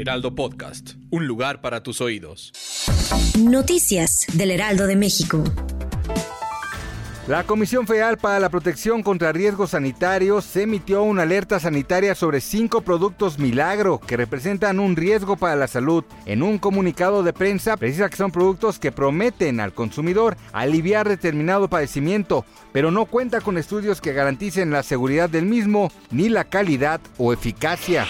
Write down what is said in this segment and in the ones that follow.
Heraldo Podcast, un lugar para tus oídos. Noticias del Heraldo de México. La Comisión Federal para la Protección contra Riesgos Sanitarios emitió una alerta sanitaria sobre cinco productos milagro que representan un riesgo para la salud. En un comunicado de prensa precisa que son productos que prometen al consumidor aliviar determinado padecimiento, pero no cuenta con estudios que garanticen la seguridad del mismo ni la calidad o eficacia.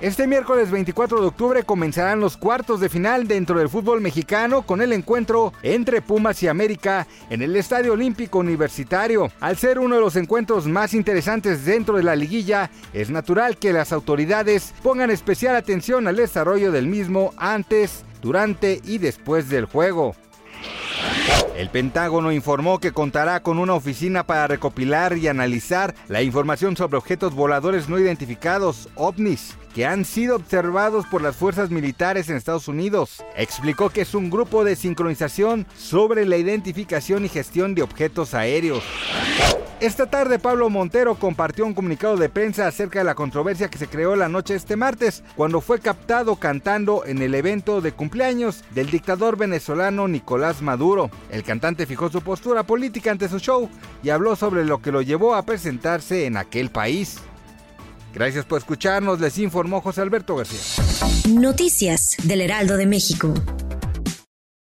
Este miércoles 24 de octubre comenzarán los cuartos de final dentro del fútbol mexicano con el encuentro entre Pumas y América en el Estadio Olímpico Universitario. Al ser uno de los encuentros más interesantes dentro de la liguilla, es natural que las autoridades pongan especial atención al desarrollo del mismo antes, durante y después del juego. El Pentágono informó que contará con una oficina para recopilar y analizar la información sobre objetos voladores no identificados, ovnis, que han sido observados por las fuerzas militares en Estados Unidos. Explicó que es un grupo de sincronización sobre la identificación y gestión de objetos aéreos. Esta tarde Pablo Montero compartió un comunicado de prensa acerca de la controversia que se creó la noche este martes, cuando fue captado cantando en el evento de cumpleaños del dictador venezolano Nicolás Maduro. El cantante fijó su postura política ante su show y habló sobre lo que lo llevó a presentarse en aquel país. Gracias por escucharnos, les informó José Alberto García. Noticias del Heraldo de México.